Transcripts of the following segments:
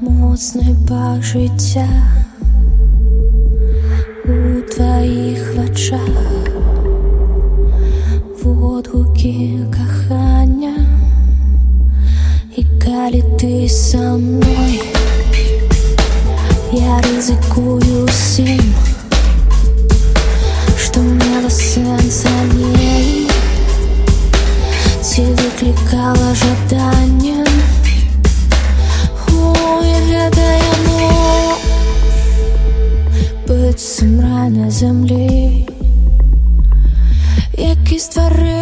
Моцний пах життя у твоїх очах водгуки кохання, і коли ти со мною, я ризикую всім, що мало сенса ні. Ці викликала жадання Ой, гэта яно Быццам рай на зямлі Які стварае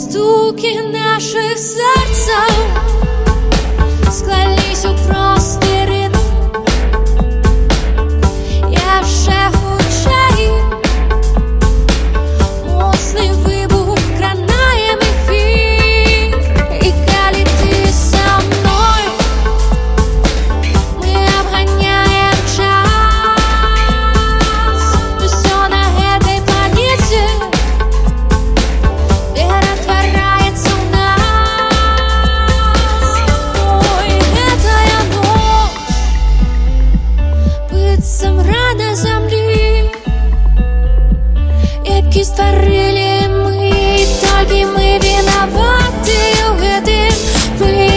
стуки наших сердцев. і створили ми, і толькі ми виноваты в этом. мы